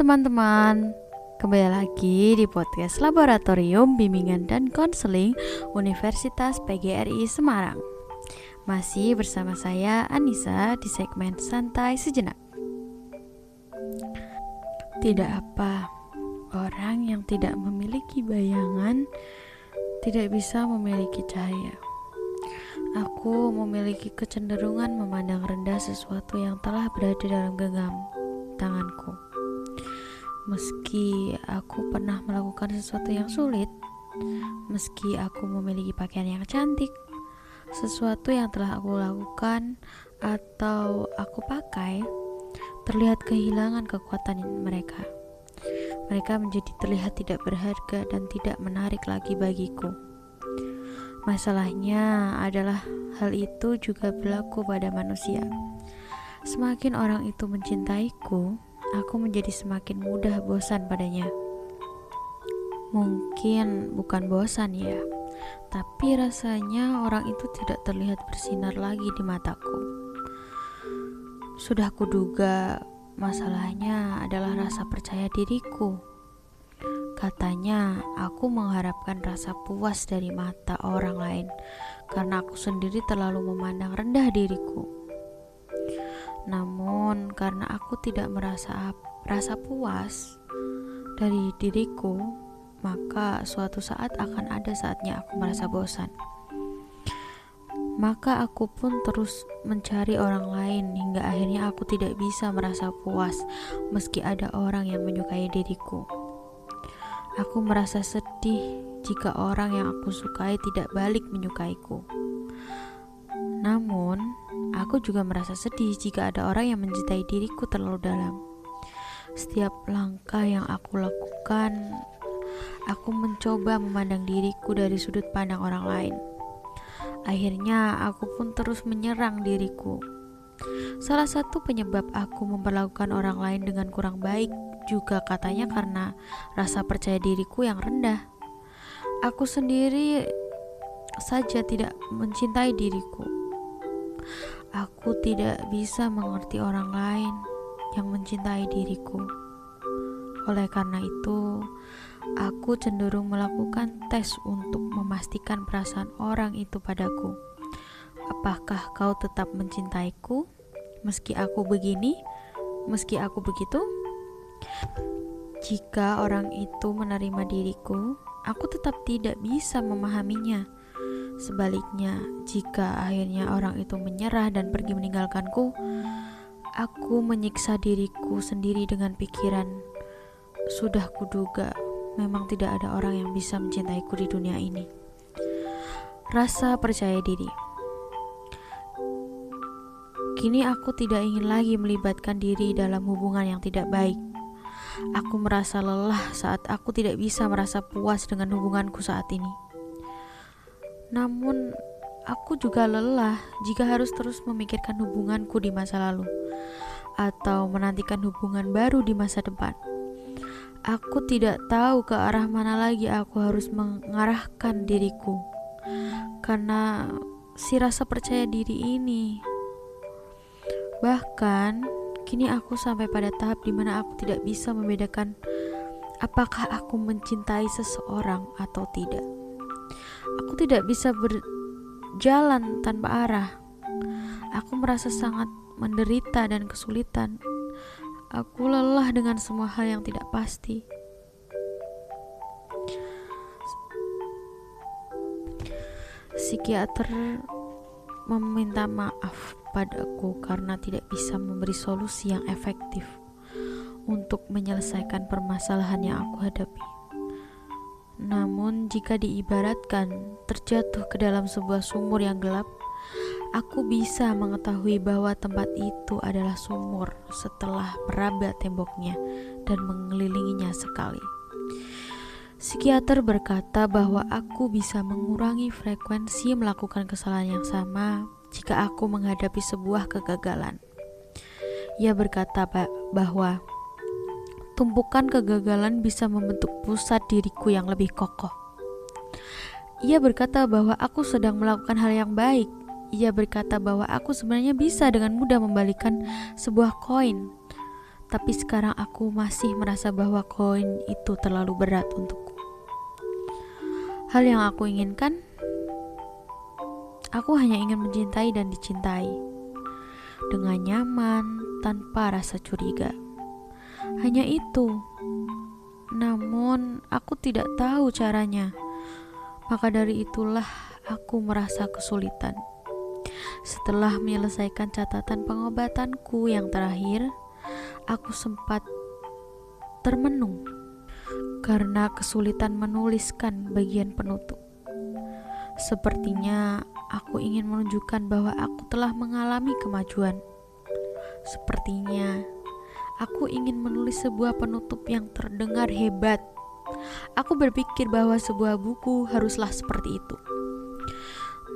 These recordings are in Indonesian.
teman-teman, kembali lagi di podcast Laboratorium Bimbingan dan Konseling Universitas PGRI Semarang. Masih bersama saya Anissa di segmen Santai Sejenak. Tidak apa, orang yang tidak memiliki bayangan tidak bisa memiliki cahaya. Aku memiliki kecenderungan memandang rendah sesuatu yang telah berada dalam genggam pernah melakukan sesuatu yang sulit, meski aku memiliki pakaian yang cantik, sesuatu yang telah aku lakukan atau aku pakai terlihat kehilangan kekuatan mereka. Mereka menjadi terlihat tidak berharga dan tidak menarik lagi bagiku. Masalahnya adalah hal itu juga berlaku pada manusia. Semakin orang itu mencintaiku, aku menjadi semakin mudah bosan padanya. Mungkin bukan bosan ya, tapi rasanya orang itu tidak terlihat bersinar lagi di mataku. Sudah kuduga masalahnya adalah rasa percaya diriku. Katanya, aku mengharapkan rasa puas dari mata orang lain karena aku sendiri terlalu memandang rendah diriku. Namun, karena aku tidak merasa rasa puas dari diriku, maka suatu saat akan ada saatnya aku merasa bosan. Maka aku pun terus mencari orang lain hingga akhirnya aku tidak bisa merasa puas meski ada orang yang menyukai diriku. Aku merasa sedih jika orang yang aku sukai tidak balik menyukaiku. Namun, aku juga merasa sedih jika ada orang yang mencintai diriku terlalu dalam. Setiap langkah yang aku lakukan, aku mencoba memandang diriku dari sudut pandang orang lain. Akhirnya, aku pun terus menyerang diriku. Salah satu penyebab aku memperlakukan orang lain dengan kurang baik juga katanya karena rasa percaya diriku yang rendah. Aku sendiri saja tidak mencintai diriku. Aku tidak bisa mengerti orang lain yang mencintai diriku. Oleh karena itu, aku cenderung melakukan tes untuk memastikan perasaan orang itu padaku. Apakah kau tetap mencintaiku meski aku begini, meski aku begitu? Jika orang itu menerima diriku, aku tetap tidak bisa memahaminya Sebaliknya, jika akhirnya orang itu menyerah dan pergi meninggalkanku, aku menyiksa diriku sendiri dengan pikiran, "Sudah kuduga, memang tidak ada orang yang bisa mencintaiku di dunia ini." Rasa percaya diri. Kini aku tidak ingin lagi melibatkan diri dalam hubungan yang tidak baik. Aku merasa lelah saat aku tidak bisa merasa puas dengan hubunganku saat ini. Namun, aku juga lelah jika harus terus memikirkan hubunganku di masa lalu atau menantikan hubungan baru di masa depan. Aku tidak tahu ke arah mana lagi aku harus mengarahkan diriku karena si rasa percaya diri ini. Bahkan, kini aku sampai pada tahap di mana aku tidak bisa membedakan apakah aku mencintai seseorang atau tidak. Aku tidak bisa berjalan tanpa arah. Aku merasa sangat menderita dan kesulitan. Aku lelah dengan semua hal yang tidak pasti. Psikiater meminta maaf padaku karena tidak bisa memberi solusi yang efektif untuk menyelesaikan permasalahan yang aku hadapi. Namun, jika diibaratkan terjatuh ke dalam sebuah sumur yang gelap, aku bisa mengetahui bahwa tempat itu adalah sumur setelah meraba temboknya dan mengelilinginya sekali. Psikiater berkata bahwa aku bisa mengurangi frekuensi melakukan kesalahan yang sama jika aku menghadapi sebuah kegagalan. Ia berkata bahwa tumpukan kegagalan bisa membentuk pusat diriku yang lebih kokoh. Ia berkata bahwa aku sedang melakukan hal yang baik. Ia berkata bahwa aku sebenarnya bisa dengan mudah membalikan sebuah koin. tapi sekarang aku masih merasa bahwa koin itu terlalu berat untukku. Hal yang aku inginkan, aku hanya ingin mencintai dan dicintai dengan nyaman tanpa rasa curiga. Hanya itu. Namun, aku tidak tahu caranya. Maka dari itulah aku merasa kesulitan. Setelah menyelesaikan catatan pengobatanku yang terakhir, aku sempat termenung karena kesulitan menuliskan bagian penutup. Sepertinya aku ingin menunjukkan bahwa aku telah mengalami kemajuan. Sepertinya aku ingin menulis sebuah penutup yang terdengar hebat. Aku berpikir bahwa sebuah buku haruslah seperti itu.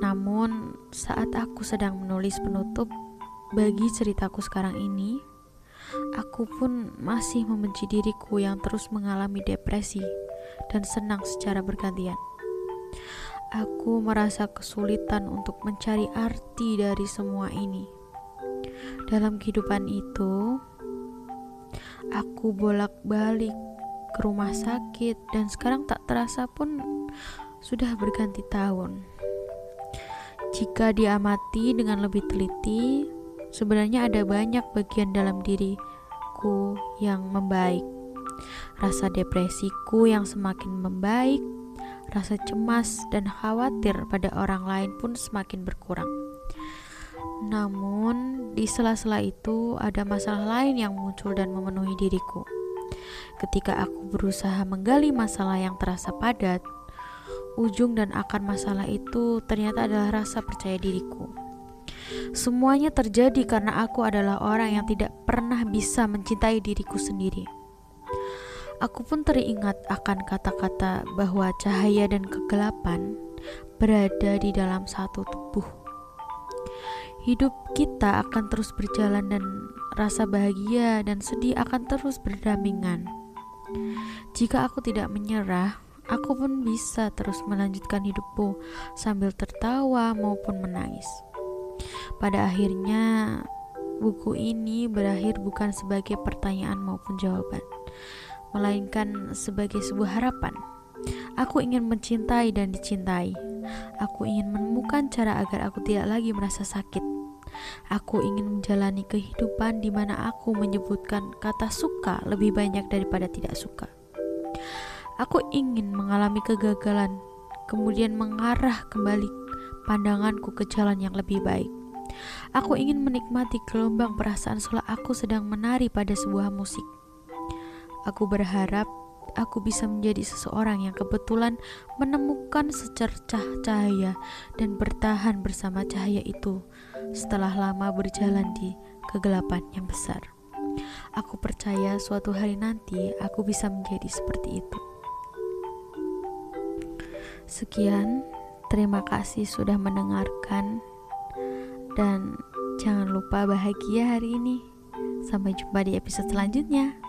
Namun, saat aku sedang menulis penutup bagi ceritaku sekarang ini, aku pun masih membenci diriku yang terus mengalami depresi dan senang secara bergantian. Aku merasa kesulitan untuk mencari arti dari semua ini. Dalam kehidupan itu, aku bolak-balik ke rumah sakit, dan sekarang tak terasa pun sudah berganti tahun. Jika diamati dengan lebih teliti, sebenarnya ada banyak bagian dalam diriku yang membaik. Rasa depresiku yang semakin membaik, rasa cemas dan khawatir pada orang lain pun semakin berkurang. Namun, di sela-sela itu ada masalah lain yang muncul dan memenuhi diriku. Ketika aku berusaha menggali masalah yang terasa padat, ujung dan akar masalah itu ternyata adalah rasa percaya diriku. Semuanya terjadi karena aku adalah orang yang tidak pernah bisa mencintai diriku sendiri. Aku pun teringat akan kata-kata bahwa cahaya dan kegelapan berada di dalam satu tubuh. Hidup kita akan terus berjalan dan rasa bahagia dan sedih akan terus berdampingan. Jika aku tidak menyerah, aku pun bisa terus melanjutkan hidupku sambil tertawa maupun menangis. Pada akhirnya, buku ini berakhir bukan sebagai pertanyaan maupun jawaban, melainkan sebagai sebuah harapan. Aku ingin mencintai dan dicintai. Aku ingin menemukan cara agar aku tidak lagi merasa sakit. Aku ingin menjalani kehidupan di mana aku menyebutkan kata suka lebih banyak daripada tidak suka. Aku ingin mengalami kegagalan, kemudian mengarah kembali pandanganku ke jalan yang lebih baik. Aku ingin menikmati gelombang perasaan seolah aku sedang menari pada sebuah musik. Aku berharap aku bisa menjadi seseorang yang kebetulan menemukan secercah cahaya dan bertahan bersama cahaya itu setelah lama berjalan di kegelapan yang besar. Aku percaya suatu hari nanti aku bisa menjadi seperti itu. Sekian, terima kasih sudah mendengarkan, dan jangan lupa bahagia hari ini. Sampai jumpa di episode selanjutnya.